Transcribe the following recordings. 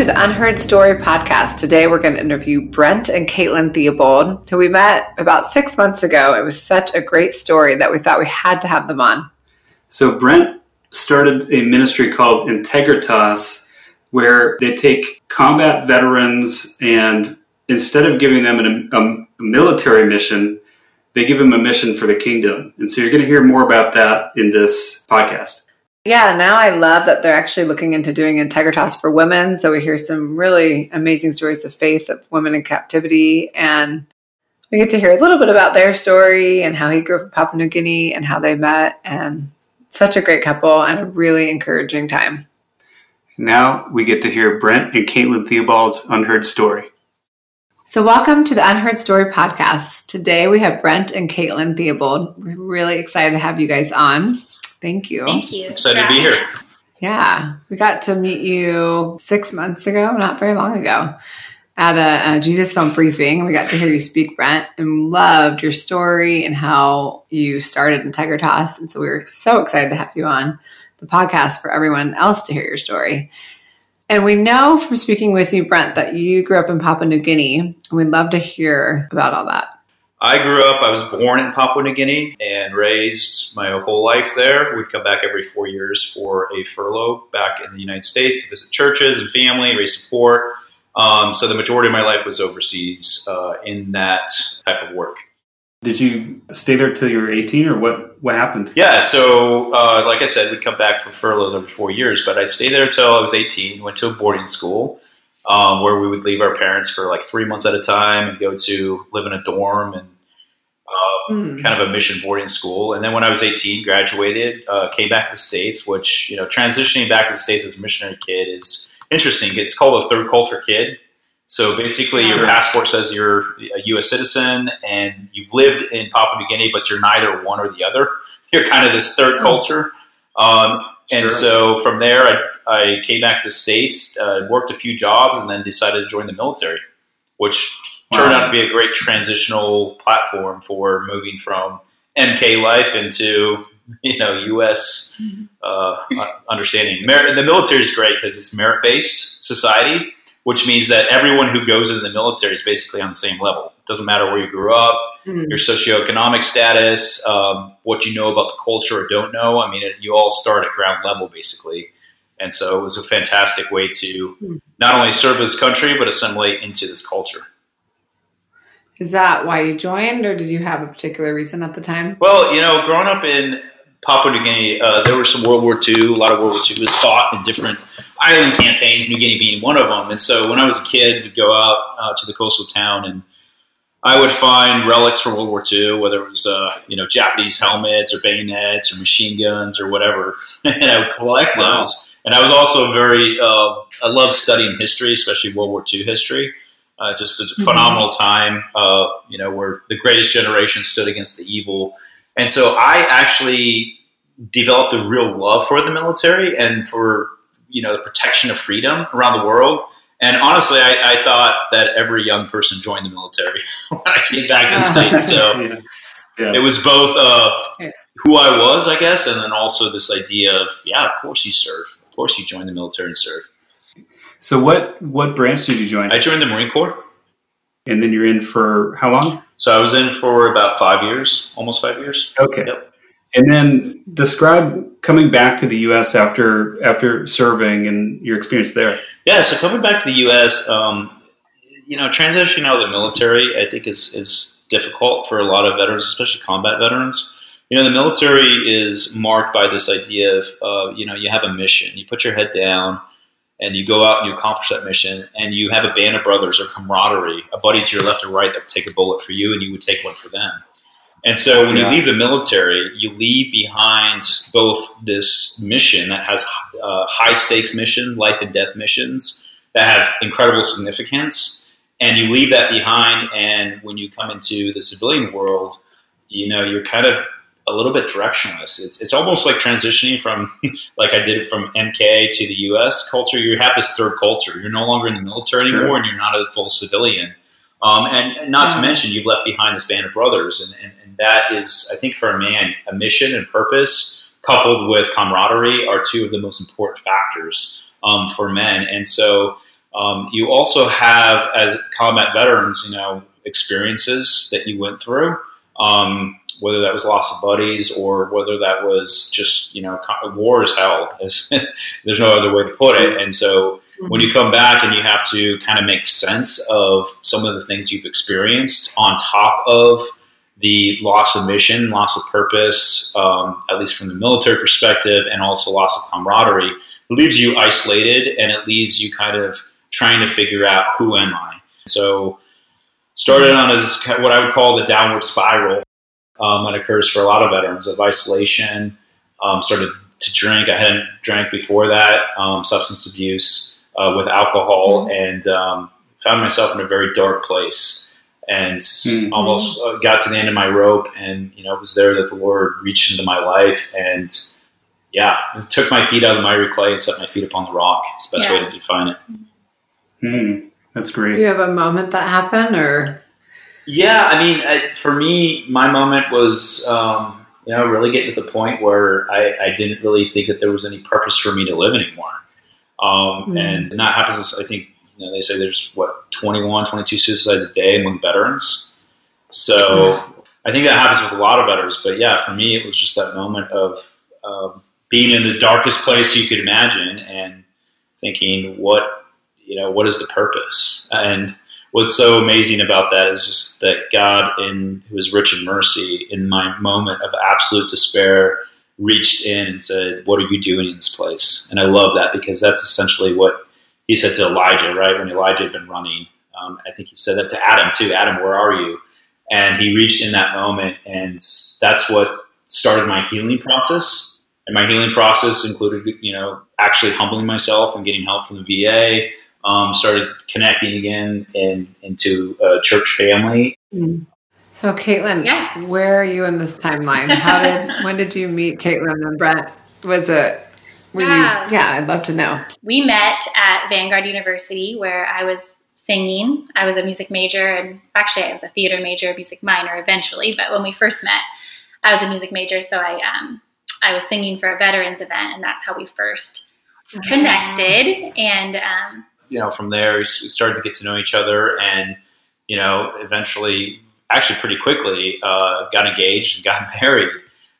to the Unheard Story podcast. Today we're going to interview Brent and Caitlin Theobald, who we met about six months ago. It was such a great story that we thought we had to have them on. So, Brent started a ministry called Integritas, where they take combat veterans and instead of giving them an, a, military mission, they give them a mission for the kingdom. And so, you're going to hear more about that in this podcast. Yeah, now I love that they're actually looking into doing Integritas for women. So we hear some really amazing stories of faith of women in captivity. And we get to hear a little bit about their story and how he grew up in Papua New Guinea and how they met. And such a great couple and a really encouraging time. Now we get to hear Brent and Caitlin Theobald's Unheard Story. So, welcome to the Unheard Story podcast. Today we have Brent and Caitlin Theobald. We're really excited to have you guys on. Thank you. Thank you. Excited to be here. Yeah, we got to meet you six months ago, not very long ago, at a, a, Jesus Film briefing. We got to hear you speak, Brent, and loved your story and how you started Integritas. And so we were so excited to have you on the podcast for everyone else to hear your story. And we know from speaking with you, Brent, that you grew up in Papua New Guinea. And we'd love to hear about all that. I grew up, I was born in Papua New Guinea and raised my whole life there. We'd come back every four years for a furlough back in the United States to visit churches and family, raise support. Um, so the majority of my life was overseas uh, in that type of work. Did you stay there till you were 18 or what, what happened? Yeah, so uh, like I said, we'd come back for furloughs every four years, but I stayed there until I was 18, went to a boarding school um, where we would leave our parents for like three months at a time and go to live in a dorm and uh, mm. kind of a mission boarding school. And then when I was 18, graduated, uh, came back to the States, which, you know, transitioning back to the States as a missionary kid is interesting. It's called a third culture kid. So basically, your passport says you're a U.S. citizen and you've lived in Papua New Guinea, but you're neither one or the other. You're kind of this third hmm. culture. Um, and sure. so from there, I, I, came back to the States, uh, worked a few jobs, and then decided to join the military, which turned out to be a great transitional platform for moving from MK life into you know U.S. Mm-hmm. Uh, understanding. Merit, the military is great because it's merit based society, which means that everyone who goes into the military is basically on the same level. It doesn't matter where you grew up, mm-hmm. your socioeconomic status, um, what you know about the culture or don't know. I mean, it, you all start at ground level basically. And so it was a fantastic way to hmm. not only serve this country, but assimilate into this culture. Is that why you joined, or did you have a particular reason at the time? Well, you know, growing up in Papua New Guinea, uh, there was some World War II. A lot of World War II was fought in different island campaigns, New Guinea being one of them. And so when I was a kid, we'd go out uh, to the coastal town and I would find relics from World War II, whether it was uh, you know Japanese helmets or bayonets or machine guns or whatever, and I would collect those. And I was also very uh, I love studying history, especially World War II history. Uh, just a mm-hmm. phenomenal time, uh, you know, where the greatest generation stood against the evil. And so I actually developed a real love for the military and for, you know, the protection of freedom around the world. And honestly, I, I thought that every young person joined the military when I came back in state. So yeah. Yeah. it was both uh, who I was, I guess, and then also this idea of, yeah, of course you serve. Of course you join the military and serve. So what what branch did you join? I joined the Marine Corps. And then you're in for how long? So I was in for about five years, almost five years. Okay. Yep. And then describe coming back to the U.S. after after serving and your experience there. Yeah, so coming back to the U.S., um, you know, transitioning out of the military, I think is is difficult for a lot of veterans, especially combat veterans. You know, the military is marked by this idea of, uh, you know, you have a mission, you put your head down, and you go out and you accomplish that mission and you have a band of brothers or camaraderie, a buddy to your left or right that would take a bullet for you and you would take one for them. And so when yeah. you leave the military, you leave behind both this mission that has uh, high stakes mission, life and death missions that have incredible significance, and you leave that behind. And when you come into the civilian world, you know you're kind of a little bit directionless. It's it's almost like transitioning from like I did it from MK to the U.S. culture. You have this third culture. You're no longer in the military anymore, and you're not a full civilian. Um, and, and, not to mention, you've left behind this band of brothers, and, and that is, I think, for a man, a mission and purpose coupled with camaraderie are two of the most important factors um, for men. And so, Um, you also have, as combat veterans, you know, experiences that you went through. Um, whether that was loss of buddies or whether that was just you know war is hell. There's no other way to put it. And so when you come back and you have to kind of make sense of some of the things you've experienced on top of the loss of mission, loss of purpose, um, at least from the military perspective, and also loss of camaraderie, leaves you isolated and it leaves you kind of trying to figure out who am I. So started on what I would call the downward spiral um, that occurs for a lot of veterans of isolation. Um, started to drink. I hadn't drank before that. Um, substance abuse uh, with alcohol, mm-hmm. and um, found myself in a very dark place. And mm-hmm. almost uh, got to the end of my rope, and you know it was there that the Lord reached into my life, and yeah, took my feet out of the miry clay and set my feet upon the rock. It's the best yeah. way to define it. Mm, that's great. Do you have a moment that happened, or yeah, I mean, I, for me, my moment was, um, you know, really getting to the point where I, I, didn't really think that there was any purpose for me to live anymore. Um, mm-hmm. And that happens, I think, you know, they say there's what, 21, 22 suicides a day among veterans. So mm-hmm. I think that happens with a lot of veterans. But yeah, for me, it was just that moment of um, being in the darkest place you could imagine and thinking, what, you know, what is the purpose? And, what's so amazing about that is just that God, in who is rich in mercy, in my moment of absolute despair, reached in and said, "What are you doing in this place?" And I love that because that's essentially what he said to Elijah, right? When Elijah had been running, um, I think he said that to Adam too. Adam, where are you? And he reached in that moment, and that's what started my healing process. And my healing process included, you know, actually humbling myself and getting help from the VA, um, started connecting again in, into a church family. Mm. So, Caitlin, yeah. where are you in this timeline? How did when did you meet Caitlin and Brent? Was it? Yeah. You, yeah, I'd love to know. We met at Vanguard University, where I was singing. I was a music major, and actually, I was a theater major, music minor eventually. But when we first met, I was a music major, so I um, I was singing for a veterans event, and that's how we first connected. And um, you know, from there, we started to get to know each other, and you know, eventually, actually, pretty quickly, uh, got engaged and got married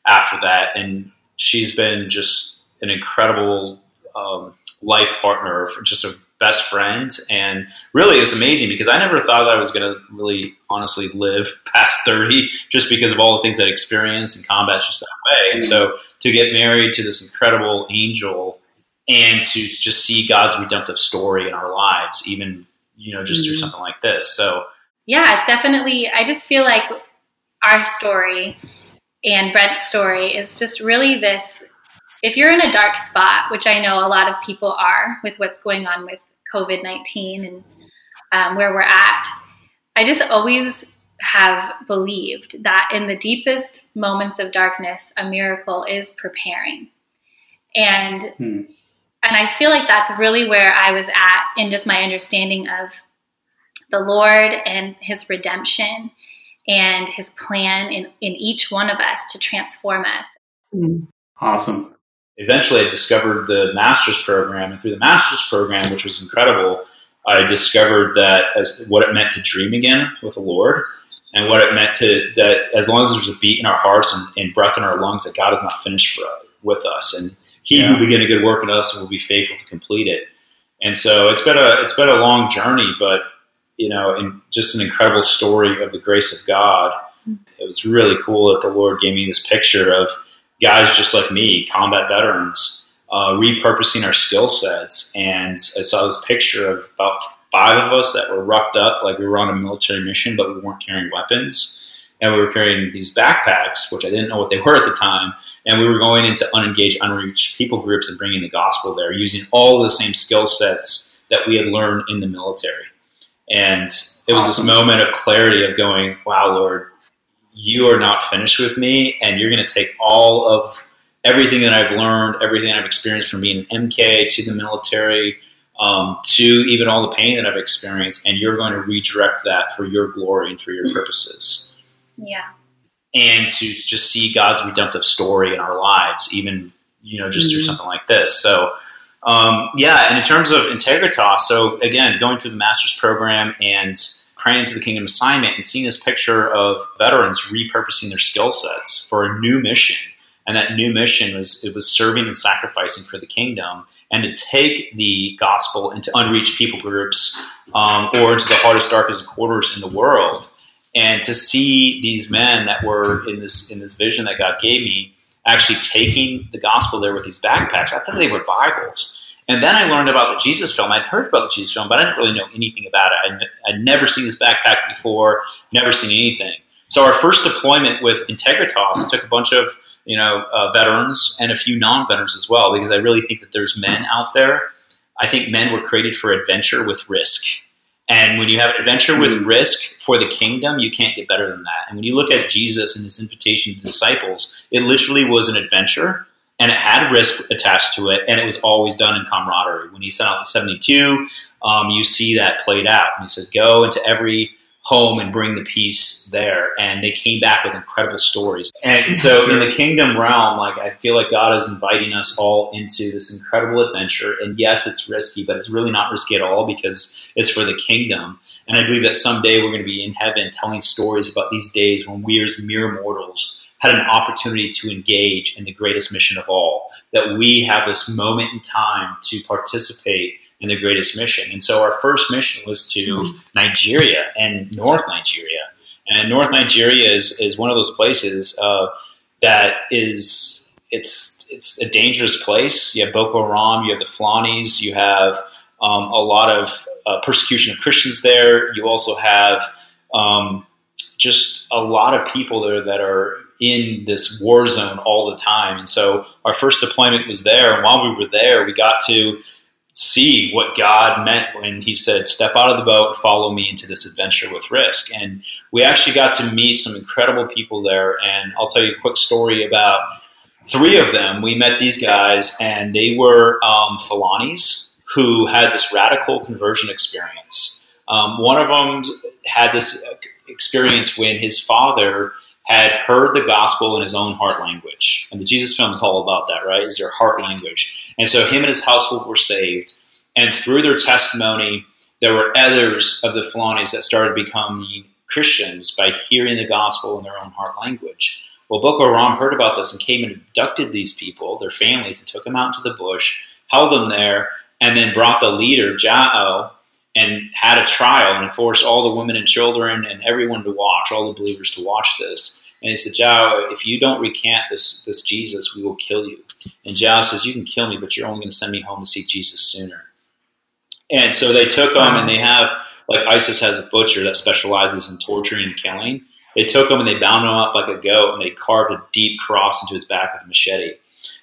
after that. And she's been just an incredible um, life partner, just a best friend, and really, it's amazing because I never thought that I was going to really, honestly, live past thirty, just because of all the things I'd experienced, and combat's just that way. And so, to get married to this incredible angel and to just see God's redemptive story in our lives, even you know just mm-hmm. through something like this. So yeah, definitely. I just feel like our story and Brent's story is just really this. If you're in a dark spot, which I know a lot of people are with what's going on with COVID nineteen and um, where we're at, I just always have believed that in the deepest moments of darkness, a miracle is preparing. And hmm and I feel like that's really where I was at in just my understanding of the Lord and his redemption and his plan in, in each one of us to transform us. Hmm. Awesome. Eventually, I discovered the master's program, and through the master's program, which was incredible, I discovered that as what it meant to dream again with the Lord, and what it meant to that as long as there's a beat in our hearts and, and breath in our lungs, that God is not finished for, with us, and he yeah. who began a good work in us will be faithful to complete it. And so it's been a it's been a long journey, but you know, and just an incredible story of the grace of God. Hmm. It was really cool that the Lord gave me this picture of guys just like me, combat veterans, uh, repurposing our skill sets. And I saw this picture of about five of us that were rucked up like we were on a military mission, but we weren't carrying weapons and we were carrying these backpacks, which I didn't know what they were at the time, and we were going into unengaged, unreached people groups and bringing the gospel there, using all the same skill sets that we had learned in the military. And it was awesome. this moment of clarity of going, "Wow, Lord, you are not finished with me, and you're going to take all of everything that I've learned, everything I've experienced from being an MK to the military." Um, to even all the pain that I've experienced, and you're going to redirect that for your glory and for your purposes. Yeah. And to just see God's redemptive story in our lives, even, you know, just mm-hmm. through something like this. So Um, yeah, and in terms of Integritas, so again, going through the master's program and praying to the kingdom assignment and seeing this picture of veterans repurposing their skill sets for a new mission. And that new mission was it was serving and sacrificing for the kingdom, and to take the gospel into unreached people groups um, or into the hardest, darkest quarters in the world, and to see these men that were in this in this vision that God gave me actually taking the gospel there with these backpacks. I thought they were Bibles. And then I learned about the Jesus film. I'd heard about the Jesus film, but I didn't really know anything about it. I'd, I'd never seen this backpack before, never seen anything. So our first deployment with Integritas took a bunch of you know uh, veterans and a few non-veterans as well, because I really think that there's men out there. I think men were created for adventure with risk. And when you have an adventure with mm-hmm. risk for the kingdom, you can't get better than that. And when you look at Jesus and his invitation to disciples, it literally was an adventure and it had risk attached to it, and it was always done in camaraderie. When he sent out the 72, um, you see that played out. And he said, Go into every home and bring the peace there. And they came back with incredible stories. And so in the kingdom realm, like I feel like God is inviting us all into this incredible adventure. And yes, it's risky, but it's really not risky at all because it's for the kingdom. And I believe that someday we're going to be in heaven telling stories about these days when we as mere mortals had an opportunity to engage in the greatest mission of all. That we have this moment in time to participate in the greatest mission. And so our first mission was to mm-hmm. Nigeria and North Nigeria. And North Nigeria is, is one of those places uh, that is it's it's a dangerous place. You have Boko Haram, you have the Fulanis, you have um, a lot of uh, persecution of Christians there. You also have um, just a lot of people there that are in this war zone all the time. And so our first deployment was there. And while we were there, we got to see what God meant when He said, Step out of the boat, follow me into this adventure with risk. And we actually got to meet some incredible people there. And I'll tell you a quick story about three of them. We met these guys, and they were um, who had this radical conversion experience. Um, one of them had this experience when his father had heard the gospel in his own heart language. And the Jesus film is all about that, right? Is their heart language. And so him and his household were saved. And through their testimony, there were others of the Fulanis that started becoming Christians by hearing the gospel in their own heart language. Well, Boko Haram heard about this and came and abducted these people, their families, and took them out into the bush, held them there, and then brought the leader, Jao, and had a trial and forced all the women and children and everyone to watch, all the believers to watch this. And he said, Jao, if you don't recant this, this Jesus, we will kill you. And Jao says, You can kill me, but you're only going to send me home to see Jesus sooner. And so they took him, and they have, like ISIS has a butcher that specializes in torturing and killing. They took him and they bound him up like a goat, and they carved a deep cross into his back with a machete.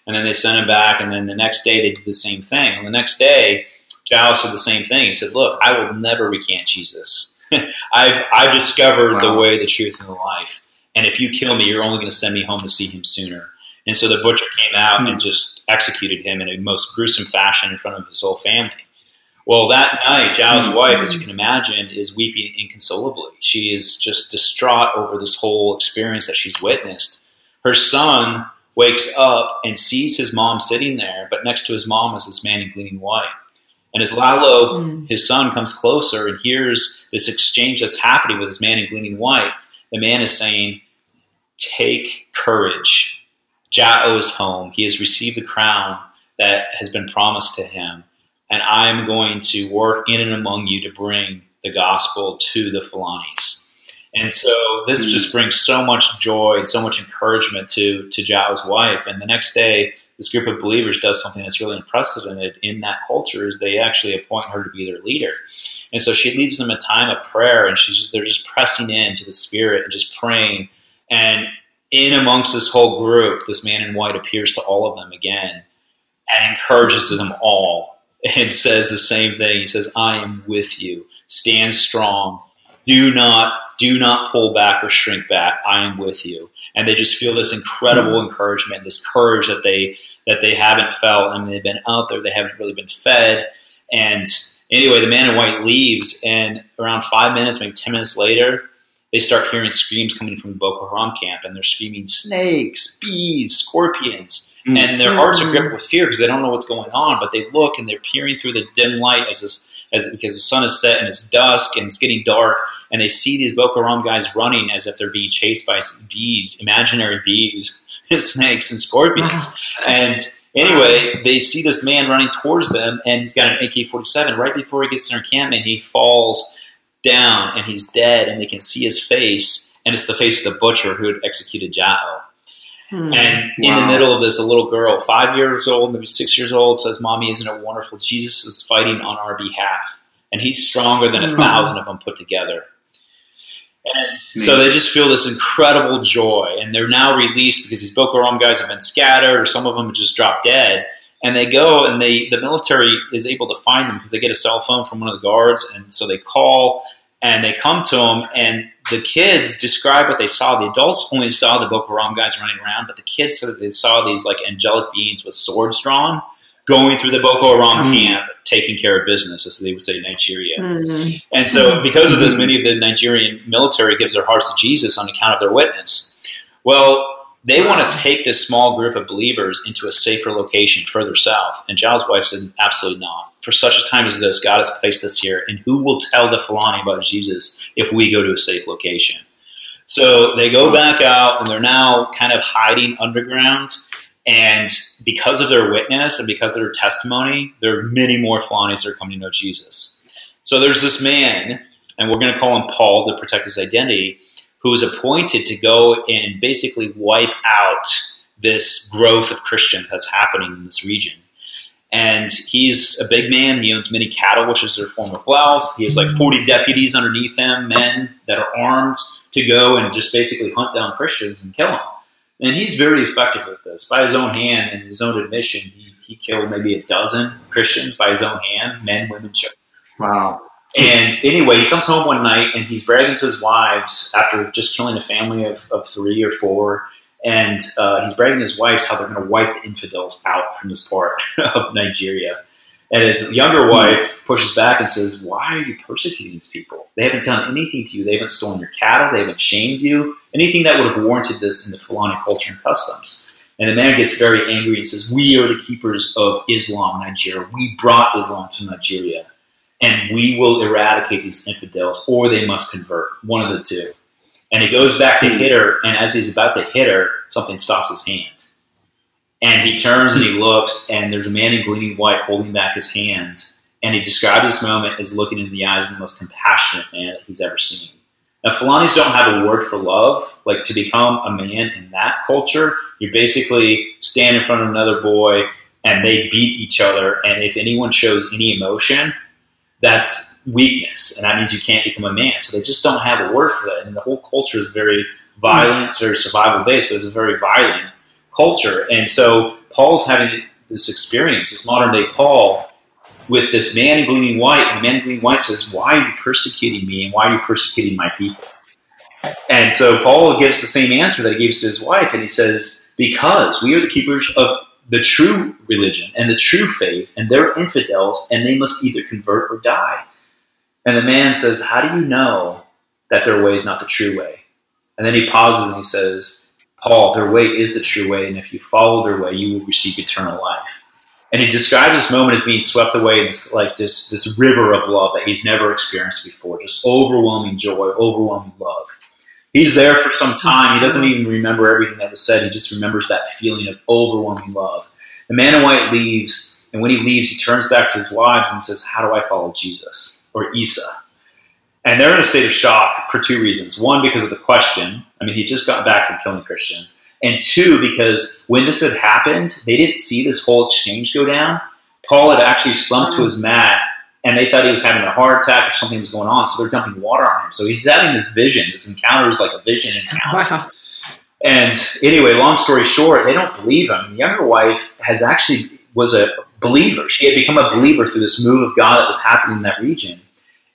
And then they sent him back, and then the next day they did the same thing. And the next day, Jao said the same thing. He said, Look, I will never recant Jesus. I've, I've discovered wow. the way, the truth, and the life. And if you kill me, you're only going to send me home to see him sooner. And so the butcher came out mm-hmm. and just executed him in a most gruesome fashion in front of his whole family. Well, that night, Jao's mm-hmm. wife, as you can imagine, is weeping inconsolably. She is just distraught over this whole experience that she's witnessed. Her son wakes up and sees his mom sitting there, but next to his mom is this man in gleaming white. And as Lalo, mm. his son, comes closer and hears this exchange that's happening with his man in gleaming white, the man is saying, Take courage. Jao is home. He has received the crown that has been promised to him. And I'm going to work in and among you to bring the gospel to the Fulanis. And so this mm. just brings so much joy and so much encouragement to, to Jao's wife. And the next day, this group of believers does something that's really unprecedented in that culture is they actually appoint her to be their leader. And so she leads them a time of prayer and she's they're just pressing into the spirit and just praying. And in amongst this whole group, this man in white appears to all of them again and encourages them all and says the same thing. He says, I am with you. Stand strong. Do not do not pull back or shrink back. I am with you. And they just feel this incredible mm-hmm. encouragement, this courage that they that they haven't felt. I mean, they've been out there, they haven't really been fed. And anyway, the man in white leaves, and around five minutes, maybe ten minutes later, they start hearing screams coming from the Boko Haram camp, and they're screaming snakes, bees, scorpions, Mm. and their hearts are gripped with fear because they don't know what's going on. But they look and they're peering through the dim light as this, as because the sun is set and it's dusk and it's getting dark, and they see these Boko Haram guys running as if they're being chased by bees, imaginary bees, snakes, and scorpions. And anyway, they see this man running towards them, and he's got an AK 47. Right before he gets to their encampment, he falls down and he's dead, and they can see his face, and it's the face of the butcher who had executed Jao. Hmm. And in the middle of this, a little girl, five years old, maybe six years old, says, Mommy, isn't it wonderful? Jesus is fighting on our behalf, and he's stronger than a Mhm. thousand of them put together. And so they just feel this incredible joy, and they're now released because these Boko Haram guys have been scattered, or some of them just dropped dead. And they go, and they the military is able to find them because they get a cell phone from one of the guards, and so they call and they come to them, and the kids describe what they saw. The adults only saw the Boko Haram guys running around, but the kids said that they saw these like angelic beings with swords drawn going through the Boko Haram Hmm. camp, taking care of business, as they would say in Nigeria. Hmm. And so, because of this, many of the Nigerian military gives their hearts to Jesus on account of their witness. Well, they want to take this small group of believers into a safer location further south. And Jao's wife said, absolutely not. For such a time as this, God has placed us here, and who will tell the Fulani about Jesus if we go to a safe location? So they go back out, and they're now kind of hiding underground. And because of their witness and because of their testimony, there are many more Fulanis that are coming to know Jesus. So there's this man, and we're going to call him Paul to protect his identity, who is appointed to go and basically wipe out this growth of Christians that's happening in this region. And he's a big man. He owns many cattle, which is their form of wealth. He has like 40 deputies underneath him, men that are armed to go and just basically hunt down Christians and kill them. And he's very effective with this. By his own hand and his own admission, he, he killed maybe a dozen Christians by his own hand, men, women, children. Wow. And anyway, he comes home one night and he's bragging to his wives after just killing a family of, of three or four. And uh, he's bragging to his wives how they're going to wipe the infidels out from this part of Nigeria. And his younger wife pushes back and says, Why are you persecuting these people? They haven't done anything to you. They haven't stolen your cattle. They haven't shamed you. Anything that would have warranted this in the Fulani culture and customs. And the man gets very angry and says, We are the keepers of Islam Nigeria. We brought Islam to Nigeria and we will eradicate these infidels, or they must convert. One of the two. And he goes back to hmm. hit her, and as he's about to hit her, something stops his hand. And he turns and he hmm. looks, and there's a man in gleaming white holding back his hands. And he describes this moment as looking into the eyes of the most compassionate man that he's ever seen. Now, Fulanis don't have a word for love. Like to become a man in that culture, you basically stand in front of another boy and they beat each other. And if anyone shows any emotion, that's weakness, and that means you can't become a man. So they just don't have a word for that. And the whole culture is very violent, very survival based, but it's a very violent culture. And so Paul's having this experience, this modern day Paul, with this man in gleaming white, and the man in gleaming white says, Why are you persecuting me, and why are you persecuting my people? And so Paul gives the same answer that he gives to his wife, and he says, Because we are the keepers of the true religion and the true faith, and they're infidels, and they must either convert or die. And the man says, How do you know that their way is not the true way? And then he pauses and he says, Paul, their way is the true way, and if you follow their way, you will receive eternal life. And he describes this moment as being swept away in this like this this river of love that he's never experienced before, just overwhelming joy, overwhelming love. He's there for some time. He doesn't even remember everything that was said. He just remembers that feeling of overwhelming love. The man in white leaves, and when he leaves, he turns back to his wives and says, How do I follow Jesus or Isa? And they're in a state of shock for two reasons. One, because of the question. I mean, he just got back from killing Christians. And two, because when this had happened, they didn't see this whole exchange go down. Paul had actually slumped to his mat and they thought he was having a heart attack or something was going on. So they're dumping water on him. So he's having this vision. This encounter is like a vision encounter. Wow. And anyway, long story short, they don't believe him. The younger wife has actually was a believer. She had become a believer through this move of God that was happening in that region.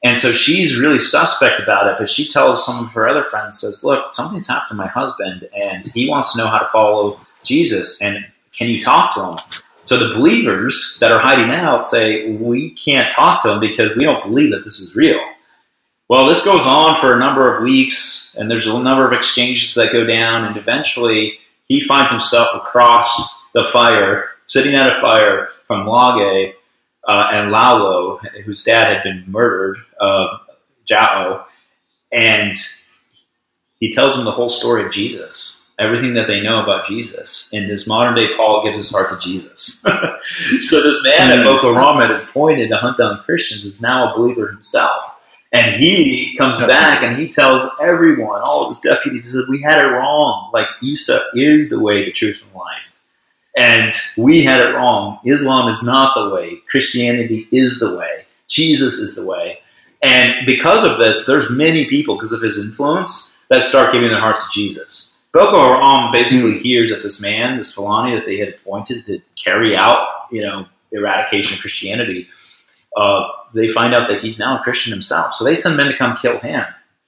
And so she's really suspect about it, but she tells some of her other friends, says, Look, something's happened to my husband, and he wants to know how to follow Jesus. And can you talk to him? So the believers that are hiding out say, We can't talk to him because we don't believe that this is real. Well, this goes on for a number of weeks, and there's a number of exchanges that go down, and eventually he finds himself across the fire, sitting at a fire from Lage uh, and Lalo, whose dad had been murdered, uh, Jao, and he tells him the whole story of Jesus, everything that they know about Jesus. And this modern day Paul gives his heart to Jesus. so this man at Boko Haram had appointed to hunt down Christians is now a believer himself. And he comes back and he tells everyone, all of his deputies, he said, We had it wrong. Like Isa is the way, the truth, and life. And we had it wrong. Islam is not the way. Christianity is the way. Jesus is the way. And because of this, there's many people, because of his influence, that start giving their hearts to Jesus. Boko Haram basically hmm. hears that this man, this Fulani that they had appointed to carry out, you know, eradication of Christianity, uh, they find out that he's now a Christian himself. So they send men to come kill him.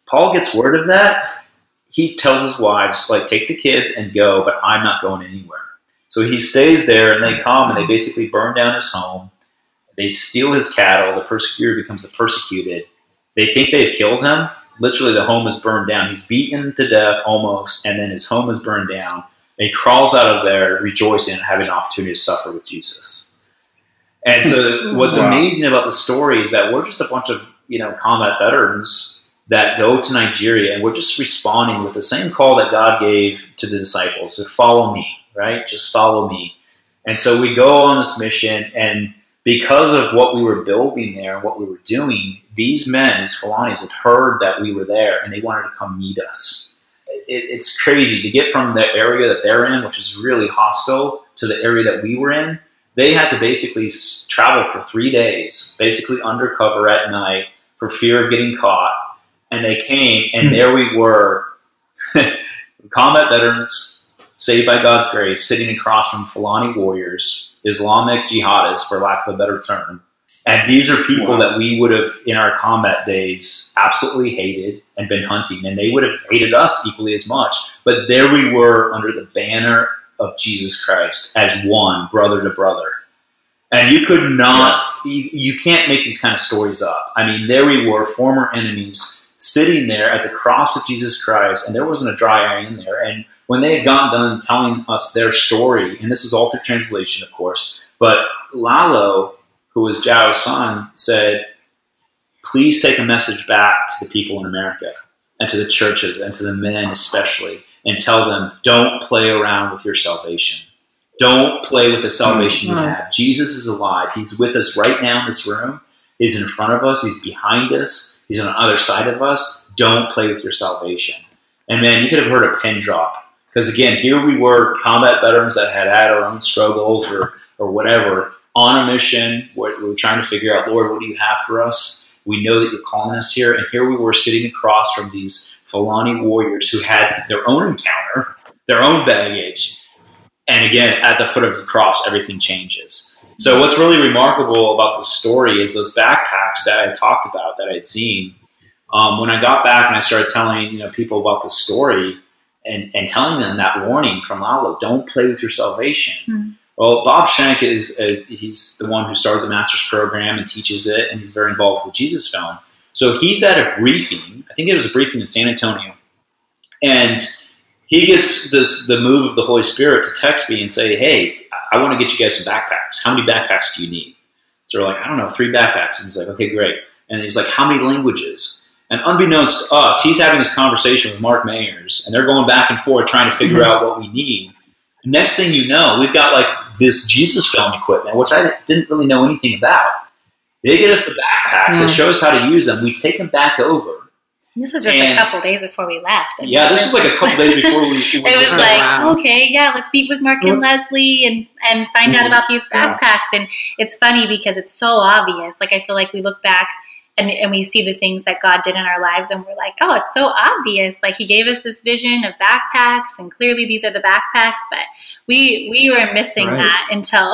Paul gets word of that. He tells his wives, like, take the kids and go, but I'm not going anywhere. So he stays there, and they come and they basically burn down his home. They steal his cattle. The persecutor becomes the persecuted. They think they've killed him. Literally, the home is burned down. He's beaten to death almost, and then his home is burned down. And he crawls out of there rejoicing and having an opportunity to suffer with Jesus. And so, what's Wow. amazing about the story is that we're just a bunch of you know combat veterans that go to Nigeria, and we're just responding with the same call that God gave to the disciples: to follow me, right? Just follow me. And so we go on this mission, and because of what we were building there and what we were doing, these men, these Fulanis, had heard that we were there, and they wanted to come meet us. It, it's crazy to get from the area that they're in, which is really hostile, to the area that we were in. They had to basically travel for three days, basically undercover at night for fear of getting caught. And they came, and Hmm. there we were, combat veterans, saved by God's grace, sitting across from Fulani warriors, Islamic jihadists, for lack of a better term. And these are people Wow. that we would have, in our combat days, absolutely hated and been hunting. And they would have hated us equally as much. But there we were under the banner of Jesus Christ as one, brother to brother. And you could not, you, you can't make these kind of stories up. I mean, there we were, former enemies, sitting there at the cross of Jesus Christ, and there wasn't a dry eye in there. And when they had gotten done telling us their story, and this is all through translation, of course, but Lalo, who was Jao's son, said, Please take a message back to the people in America and to the churches and to the men especially, and tell them, don't play around with your salvation. Don't play with the salvation you Mm. have. Jesus is alive. He's with us right now in this room. He's in front of us. He's behind us. He's on the other side of us. Don't play with your salvation. And man, you could have heard a pin drop. Because again, here we were, combat veterans that had had our own struggles or, or whatever, on a mission. We're, we were trying to figure out, Lord, what do you have for us? We know that you're calling us here. And here we were sitting across from these Fulani warriors who had their own encounter, their own baggage. And again, at the foot of the cross, everything changes. So, what's really remarkable about the story is those backpacks that I talked about, that I'd seen. Um, when I got back and I started telling you know people about the story and, and telling them that warning from Lalo, don't play with your salvation. Hmm. Well, Bob Shank is a, he's the one who started the master's program and teaches it, and he's very involved with the Jesus film. So he's at a briefing. I think it was a briefing in San Antonio, and he gets this the move of the Holy Spirit to text me and say, "Hey, I want to get you guys some backpacks. How many backpacks do you need?" So we're like, "I don't know, three backpacks." And he's like, "Okay, great." And he's like, "How many languages?" And unbeknownst to us, he's having this conversation with Mark Mayers, and they're going back and forth trying to figure mm-hmm. out what we need. Next thing you know, we've got like this Jesus film equipment, which I didn't really know anything about. They get us the backpacks. Yeah. It shows how to use them. We take them back over. This was just And- a couple days before we left. and Yeah, this was like a couple days before we. It was Oh, like, wow. okay, yeah, let's meet with Mark and Leslie and and find out Mhm. about these Yeah. backpacks. And it's funny because it's so obvious. Like I feel like we look back and and we see the things that God did in our lives, and we're like, oh, it's so obvious. Like He gave us this vision of backpacks, and clearly these are the backpacks. But we we were missing Right. that until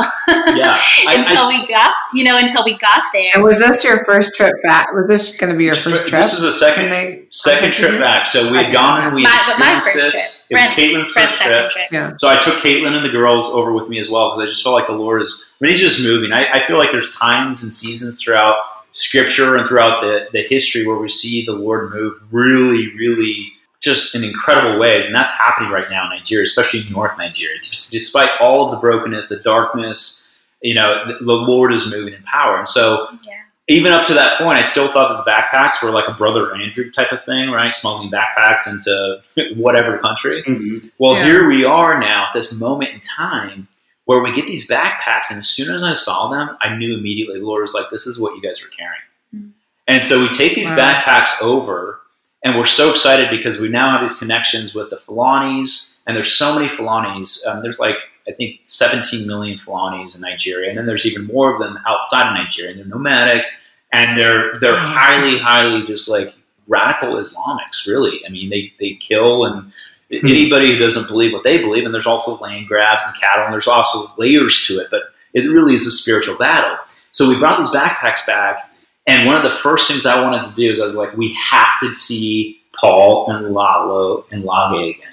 Yeah, until I- we got you know until we got there. And was this your first trip back? Was this going to be your first trip? This is the second they- second trip back. So we had Okay. gone and we my, had my experienced first this. trip, It was Caitlin's Brent's first trip. trip. Yeah. So I took Caitlin and the girls over with me as well because I just felt like the Lord is when He's just moving. I, I feel like there's times and seasons throughout scripture and throughout the, the history where we see the Lord move really, really just in incredible ways. And that's happening right now in Nigeria, especially North Nigeria. Despite all of the brokenness, the darkness, you know, the, the Lord is moving in power. And so, Yeah. even up to that point, I still thought that the backpacks were like a brother Andrew type of thing, right? Smuggling backpacks into whatever country. Mhm. Well, Yeah. here we are now at this moment in time where we get these backpacks, and as soon as I saw them, I knew immediately the Lord was like, "This is what you guys are carrying." Mm. And so we take these Wow. backpacks over, and we're so excited because we now have these connections with the Fulanis, and there's so many Fulanis. Um, there's like I think 17 million Fulanis in Nigeria, and then there's even more of them outside of Nigeria. And they're nomadic, and they're they're highly, highly just like radical Islamics. Really, I mean, they they kill and Hmm. anybody who doesn't believe what they believe, and there's also land grabs and cattle, and there's also layers to it, but it really is a spiritual battle. So we brought these backpacks back, and one of the first things I wanted to do is I was like, we have to see Paul and Lalo and Lage again.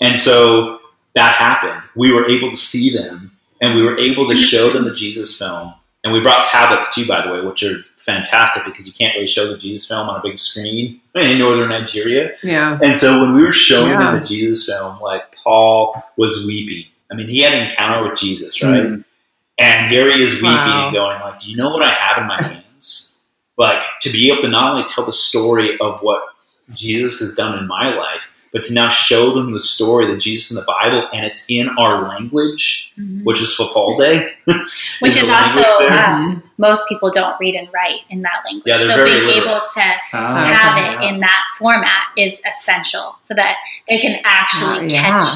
And so that happened. We were able to see them, and we were able to show them the Jesus film. And we brought tablets too, by the way, which are fantastic because you can't really show the Jesus film on a big screen in northern Nigeria. Yeah. And so when we were showing Yeah. them the Jesus film, like Paul was weeping. I mean, he had an encounter with Jesus, right? Mhm. And here he is weeping Wow. and going, like, do you know what I have in my hands? Like to be able to not only tell the story of what Jesus has done in my life, but to now show them the story that Jesus in the Bible and it's in our language, Mhm. which is Fulfulde. Which is is also there. uh, Mhm. most people don't read and write in that language. Yeah, so very being literal. able to Ah, have it yeah. in that format is essential so that they can actually Uh, yeah. catch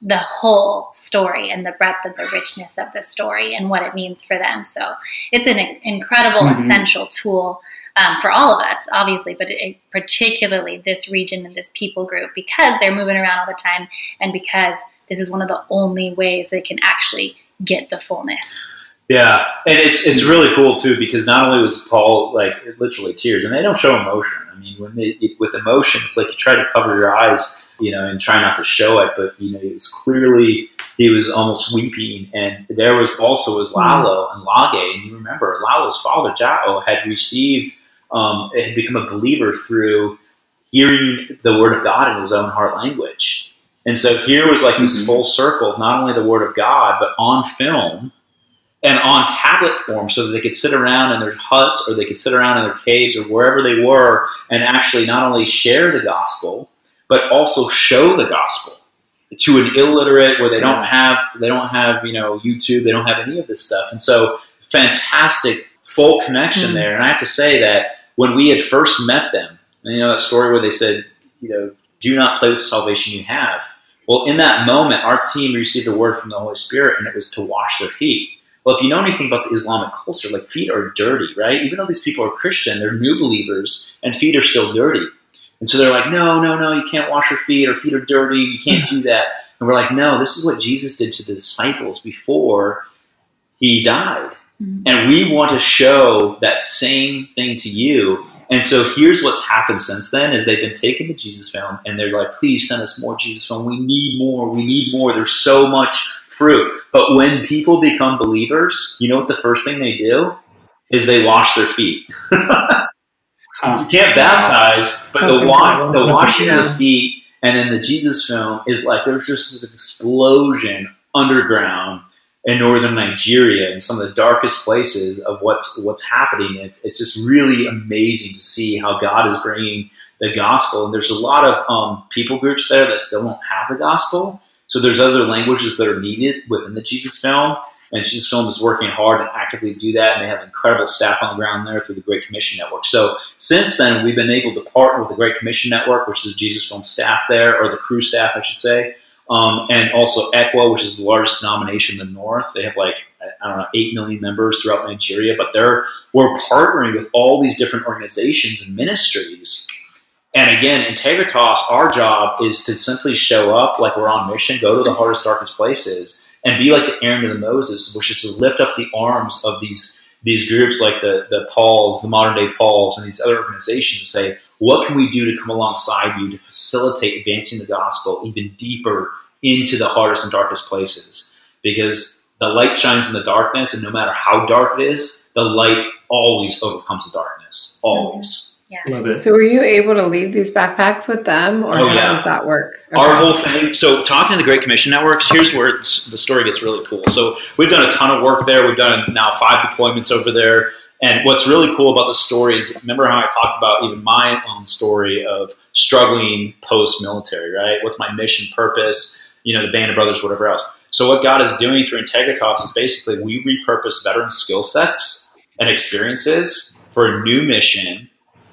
the whole story and the breadth and the richness of the story and what it means for them. So it's an incredible, Mhm. essential tool um, for all of us, obviously, but it, particularly this region and this people group because they're moving around all the time and because this is one of the only ways they can actually get the fullness. Yeah, and it's it's really cool too because not only was Paul like literally tears, and they don't show emotion. I mean, when they, with emotion, it's like you try to cover your eyes, you know, and try not to show it. But you know, it was clearly he was almost weeping, and there was also was Lalo and Lage, and you remember Lalo's father Jao had received, um, had become a believer through hearing the word of God in his own heart language. And so here was like this Mhm. full circle of not only the word of God, but on film and on tablet form so that they could sit around in their huts or they could sit around in their caves or wherever they were and actually not only share the gospel, but also show the gospel to an illiterate where they don't have they don't have, you know, YouTube, they don't have any of this stuff. And so fantastic full connection Mm. there. And I have to say that when we had first met them, and you know that story where they said, you know, do not play with the salvation you have. Well, in that moment, our team received a word from the Holy Spirit, and it was to wash their feet. Well, if you know anything about the Islamic culture, like feet are dirty, right? Even though these people are Christian, they're new believers, and feet are still dirty. And so they're like, no, no, no, you can't wash your feet, or feet are dirty, you can't do that. And we're like, no, this is what Jesus did to the disciples before he died. Mhm. And we want to show that same thing to you. And so here's what's happened since then is they've been taking the Jesus film and they're like, please send us more Jesus film. We need more. We need more. There's so much fruit. But when people become believers, you know what the first thing they do? Is they wash their feet. You can't baptize, but the, wa- the washing of the feet and then the Jesus film is like there's just this explosion underground in northern Nigeria in some of the darkest places of what's what's happening. It's, it's just really amazing to see how God is bringing the gospel. And there's a lot of um, people groups there that still don't have the gospel. So there's other languages that are needed within the Jesus film. And Jesus Film is working hard and actively do that, and they have incredible staff on the ground there through the Great Commission Network. So since then, we've been able to partner with the Great Commission Network, which is the Jesus Film staff there, or the crew staff, I should say, um, and also ECWA, which is the largest denomination in the North. They have like I don't know eight million members throughout Nigeria, but they're we're partnering with all these different organizations and ministries. And again, Integritas, our job is to simply show up like we're on mission, go to the hardest, darkest places, and be like the Aaron to the Moses, which is to lift up the arms of these these groups like the the Pauls, the modern day Pauls, and these other organizations. Say, what can we do to come alongside you to facilitate advancing the gospel even deeper into the hardest and darkest places? Because the light shines in the darkness, and no matter how dark it is, the light always overcomes the darkness. Always. Yeah. Love it. So were you able to leave these backpacks with them or Oh, how yeah. does that work? Our whole thing. So, talking to the Great Commission Networks, here's where it's, the story gets really cool. So, we've done a ton of work there. We've done now five deployments over there. And what's really cool about the story is remember how I talked about even my own story of struggling post military, right? What's my mission, purpose, you know, the Band of Brothers, whatever else. So, what God is doing through Integritas is basically we repurpose veteran skill sets and experiences for a new mission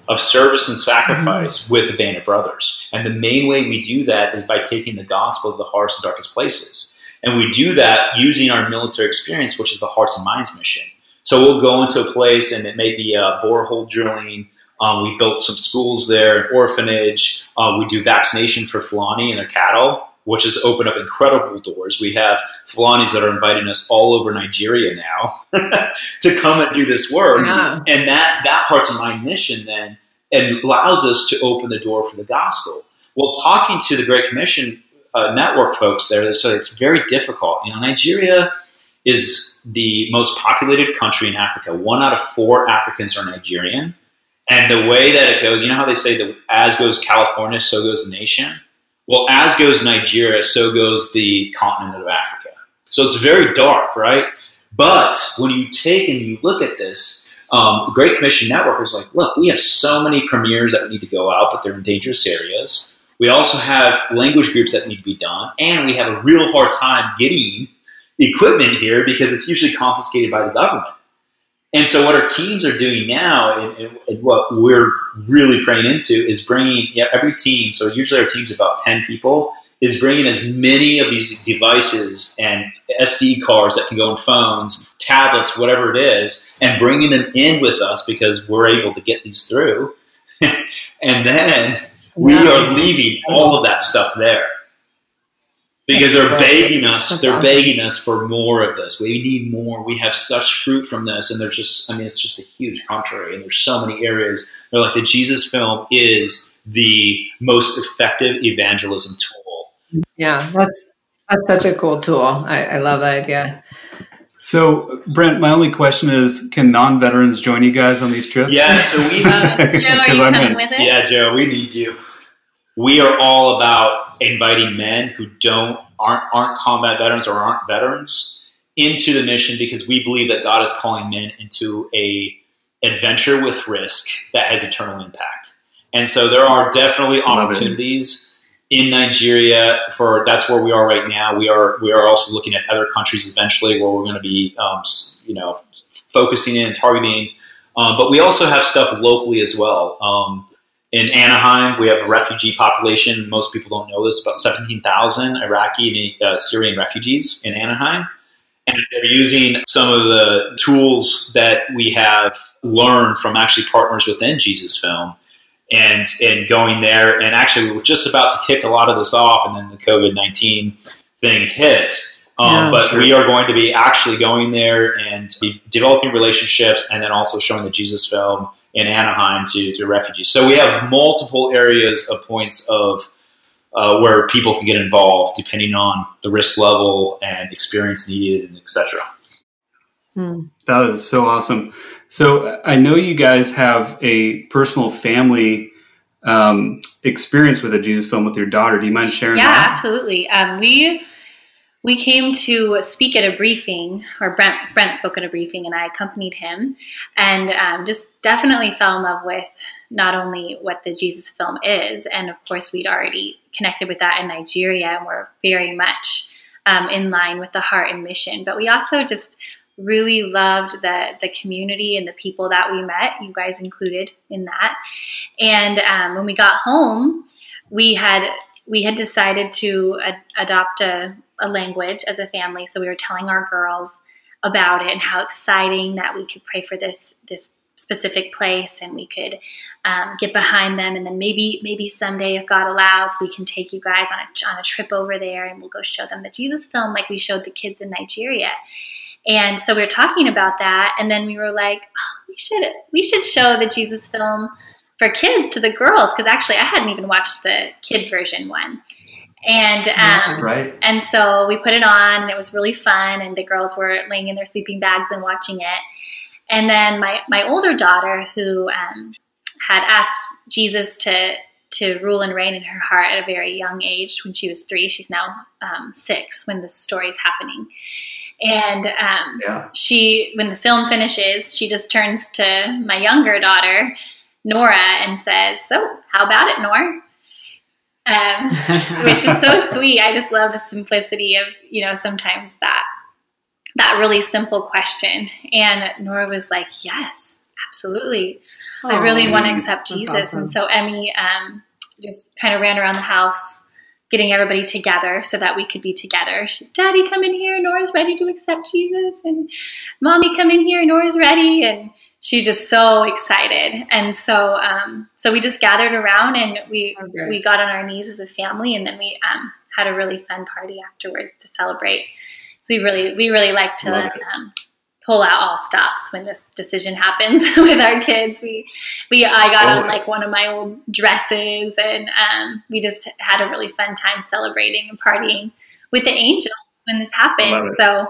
of service and sacrifice with the Band of Brothers. And the main way we do that is by taking the gospel to the hardest and darkest places. And we do that using our military experience, which is the Hearts and Minds mission. So we'll go into a place and it may be a borehole drilling. Um, we built some schools there, an orphanage. Uh, we do vaccination for Fulani and their cattle, which has opened up incredible doors. We have Fulanis that are inviting us all over Nigeria now to come and do this work. Yeah. and that that and mind mission then and allows us to open the door for the gospel. Well talking to the great commission uh, network folks there they said it's very difficult. You know nigeria is the most populated country in africa. One out of four africans are nigerian. And the way that it goes you know how they say that as goes california so goes the nation well as goes nigeria so goes the continent of africa so it's very dark right but when you take and you look at this, um, Great Commission Network is like, look, we have so many premieres that need to go out, but they're in dangerous areas. We also have language groups that need to be done, and we have a real hard time getting equipment here because it's usually confiscated by the government. And so, what our teams are doing now, and, and, and what we're really praying into, is bringing yeah, every team. So, usually our team's about ten people. Is bringing as many of these devices and SD cards that can go on phones, tablets, whatever it is, and bringing them in with us because we're able to get these through. and then we are leaving all of that stuff there because they're begging us. That's they're awesome. begging us for more of this. We need more. We have such fruit from this, and there's just. I mean, it's just a huge country, and there's so many areas. They're like the Jesus film is the most effective evangelism tool. Yeah, that's that's such a cool tool. I, I love that idea. So, Brent, my only question is: Can non-veterans join you guys on these trips? Yeah, so we have Joe, are 'Cause you I'm coming in. with it? Yeah, Joe, we need you. We are all about inviting men who don't aren't aren't combat veterans or aren't veterans into the mission because we believe that God is calling men into a adventure with risk that has eternal impact. And so there are definitely opportunities in Nigeria for that's where we are right now. We are we are also looking at other countries eventually where we're going to be um, you know focusing in targeting. Um, but we also have stuff locally as well. Um, in Anaheim, we have a refugee population. Most people don't know this, about 17,000 Iraqi and uh, Syrian refugees in Anaheim. And they're using some of the tools that we have learned from actually partners within Jesus Film and, and going there. And actually, we were just about to kick a lot of this off, and then the COVID 19 thing hit. Um, Yeah, but sure. we are going to be actually going there and developing relationships and then also showing the Jesus film in Anaheim to, to refugees. So we have multiple areas of points of uh, where people can get involved depending on the risk level and experience needed and etc. Hmm. That is so awesome. So I know you guys have a personal family um, experience with a Jesus film with your daughter. Do you mind sharing Yeah, that? absolutely. Um, we we came to speak at a briefing, or Brent Brent spoke at a briefing, and I accompanied him, and um, just definitely fell in love with not only what the Jesus film is, and of course we'd already connected with that in Nigeria, and we're very much um, in line with the heart and mission. But we also just really loved the the community and the people that we met, you guys included in that. And um, when we got home, we had we had decided to ad- adopt a, a language as a family. So we were telling our girls about it and how exciting that we could pray for this this specific place and we could um, get behind them and then maybe maybe someday if god allows we can take you guys on a, on a trip over there and we'll go show them the jesus film like we showed the kids in nigeria and so we were talking about that and then we were like oh, we should we should show the jesus film for kids to the girls because actually I hadn't even watched the kid version one. And um, right. and so we put it on, and it was really fun. And the girls were laying in their sleeping bags and watching it. And then my my older daughter, who um, had asked Jesus to to rule and reign in her heart at a very young age, when she was three, she's now um, six when this story is happening. And um, Yeah. she, when the film finishes, she just turns to my younger daughter, Nora, and says, "So, how about it, Nora?" Um, which is so sweet. I just love the simplicity of you know sometimes that that really simple question. And Nora was like, "Yes, absolutely. I really want to accept that's Jesus." awesome. And so Emmy um, just kind of ran around the house. Getting everybody together so that we could be together. She, Daddy, come in here. Nora's ready to accept Jesus, and Mommy, come in here. Nora's ready, and she's just so excited. And so, um, so we just gathered around and we Okay. we got on our knees as a family, and then we um, had a really fun party afterwards to celebrate. So we really we really like to um, pull out all stops when this decision happens with our kids. We we I got on like one of my old dresses, and um, we just had a really fun time celebrating and partying with the angel when this happened. So.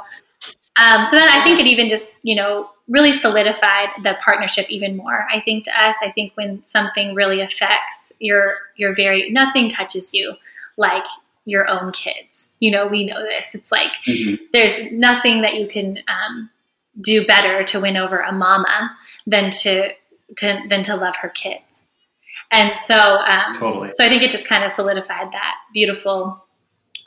Um, so then I think it even just, you know, really solidified the partnership even more. I think to us, I think when something really affects your your very nothing touches you like your own kids. You know, we know this. It's like Mhm. there's nothing that you can um, do better to win over a mama than to, to than to love her kids. And so, um, Totally. so I think it just kind of solidified that beautiful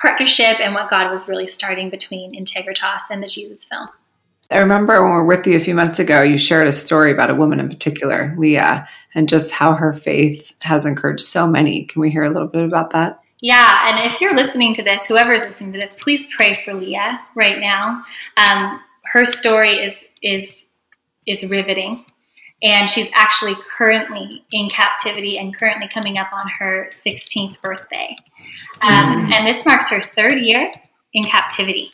partnership and what God was really starting between Integritas and the Jesus film. I remember when we were with you a few months ago, you shared a story about a woman in particular, Leah, and just how her faith has encouraged so many. Can we hear a little bit about that? Yeah, and if you're listening to this, whoever is listening to this, please pray for Leah right now. Um, her story is is is riveting, and she's actually currently in captivity and currently coming up on her 16th birthday. Um, And this marks her third year in captivity.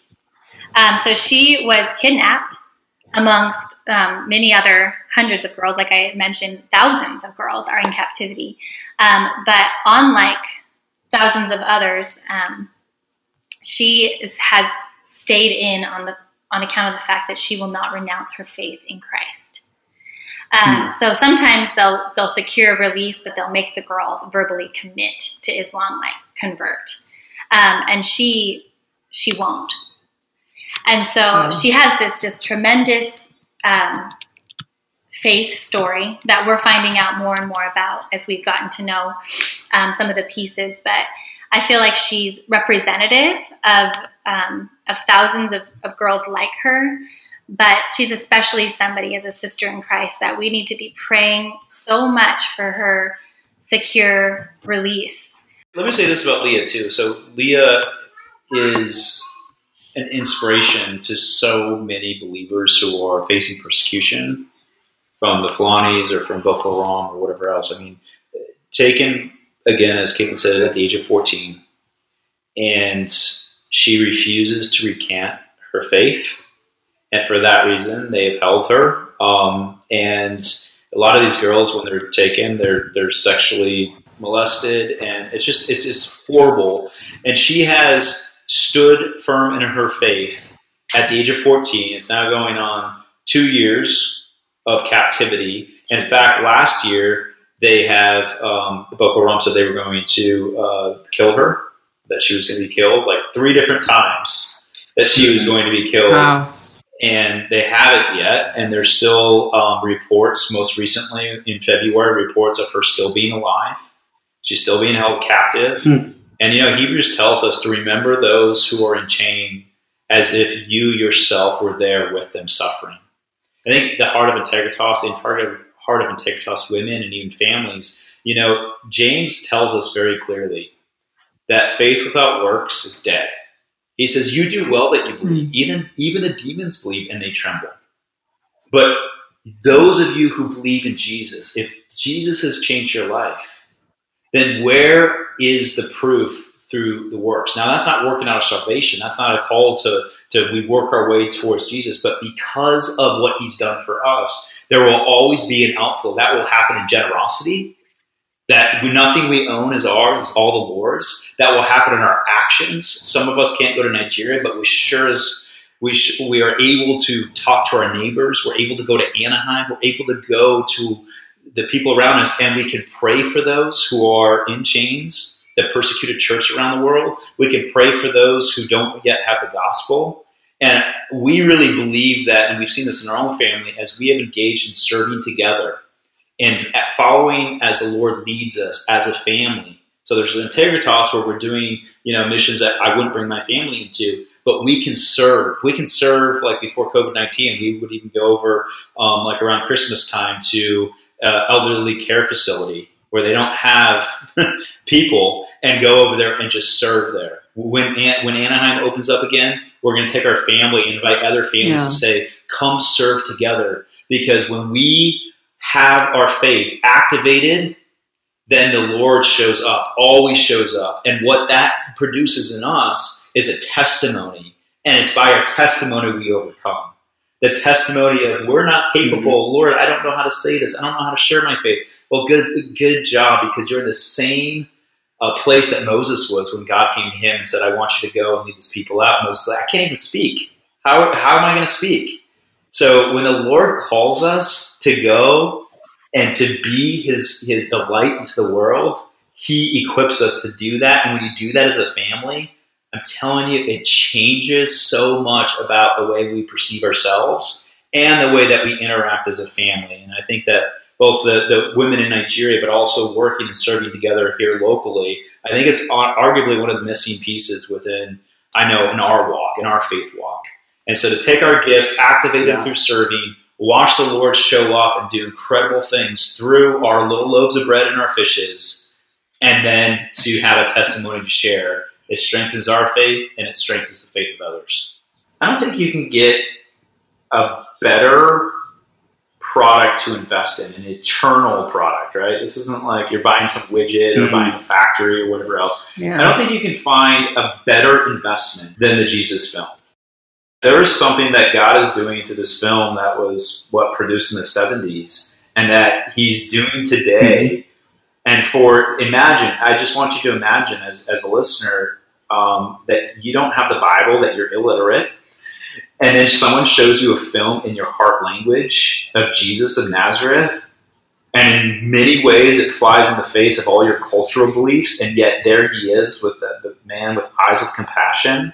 Um, so she was kidnapped amongst um, many other hundreds of girls. Like I mentioned, thousands of girls are in captivity. Um, but unlike thousands of others, um, she is, has stayed in on the on account of the fact that she will not renounce her faith in Christ. Um, So sometimes they'll they'll secure release, but they'll make the girls verbally commit to Islam, like convert, um, and she she won't. And so Wow. she has this just tremendous um, faith story that we're finding out more and more about as we've gotten to know um, some of the pieces. But I feel like she's representative of um, of thousands of, of girls like her. But she's especially somebody as a sister in Christ that we need to be praying so much for her secure release. Let me say this about Leah too. So Leah is an inspiration to so many believers who are facing persecution from the Fulanis or from Boko Haram or whatever else. I mean, taken again, as Caitlin said, at the age of 14, and she refuses to recant her faith. And for that reason, they've held her. Um, and a lot of these girls, when they're taken, they're they're sexually molested, and it's just it's just horrible. And she has stood firm in her faith at the age of 14. It's now going on two years of captivity. In fact, last year they have um, Boko Haram said they were going to uh, kill her, that she was going to be killed like three different times that she was going to be killed Wow. and they haven't yet. And there's still um, reports, most recently in February, reports of her still being alive. She's still being held captive. Hmm. And you know, Hebrews tells us to remember those who are in chain as if you yourself were there with them suffering. I think the heart of Integritas, the entire heart of Integritas women and even families, you know, James tells us very clearly that faith without works is dead. He says, You do well that you believe. Mm-hmm. Even, even the demons believe and they tremble. But those of you who believe in Jesus, if Jesus has changed your life, then where is the proof through the works? Now, that's not working out of salvation. That's not a call to, to we work our way towards Jesus. But because of what he's done for us, there will always be an outflow. That will happen in generosity. that nothing we own is ours, it's all the Lord's. That will happen in our actions. Some of us can't go to Nigeria, but we sure as we, sh- we are able to talk to our neighbors. We're able to go to Anaheim. We're able to go to the people around us, and we can pray for those who are in chains, the persecuted church around the world. We can pray for those who don't yet have the gospel. And we really believe that, and we've seen this in our own family, as we have engaged in serving together and following as the Lord leads us as a family. So there's an Integritas where we're doing, you know, missions that I wouldn't bring my family into, but we can serve. We can serve like before COVID nineteen. We would even go over um, like around Christmas time to uh, elderly care facility where they don't have people and go over there and just serve there. When when Anaheim opens up again, we're going to take our family, invite other families, yeah. and say, "Come serve together." Because when we have our faith activated, then the Lord shows up, always shows up. And what that produces in us is a testimony. And it's by our testimony we overcome. The testimony of we're not capable, mm-hmm. Lord, I don't know how to say this, I don't know how to share my faith. Well, good good job, because you're in the same uh, place that Moses was when God came to him and said, I want you to go and lead these people out. Moses said, I can't even speak. How, how am I going to speak? So when the Lord calls us to go and to be his, his the light into the world, he equips us to do that. And when you do that as a family, I'm telling you, it changes so much about the way we perceive ourselves and the way that we interact as a family. And I think that both the, the women in Nigeria, but also working and serving together here locally, I think it's arguably one of the missing pieces within, I know, in our walk, in our faith walk. And so to take our gifts, activate them through serving, watch the Lord show up and do incredible things through our little loaves of bread and our fishes, and then to have a testimony to share. It strengthens our faith and it strengthens the faith of others. I don't think you can get a better product to invest in, an eternal product, right? This isn't like you're buying some widget or mm-hmm. buying a factory or whatever else. Yeah. I don't think you can find a better investment than the Jesus film there is something that God is doing through this film that was what produced in the 70s and that he's doing today. And for imagine, I just want you to imagine as, as a listener um, that you don't have the Bible, that you're illiterate, and then someone shows you a film in your heart language of Jesus of Nazareth. And in many ways, it flies in the face of all your cultural beliefs, and yet there he is with the, the man with eyes of compassion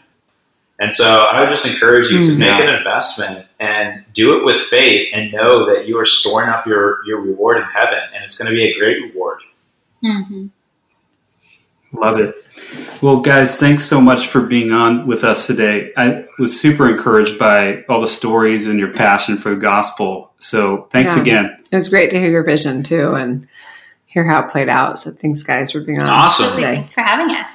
and so I would just encourage you to mm, make an investment and do it with faith and know that you are storing up your, your reward in heaven and it's going to be a great reward. Mm-hmm. Love it. Well, guys, thanks so much for being on with us today. I was super encouraged by all the stories and your passion for the gospel. So thanks yeah. again. It was great to hear your vision too and hear how it played out. So thanks, guys, for being on. Awesome. Thanks for having us.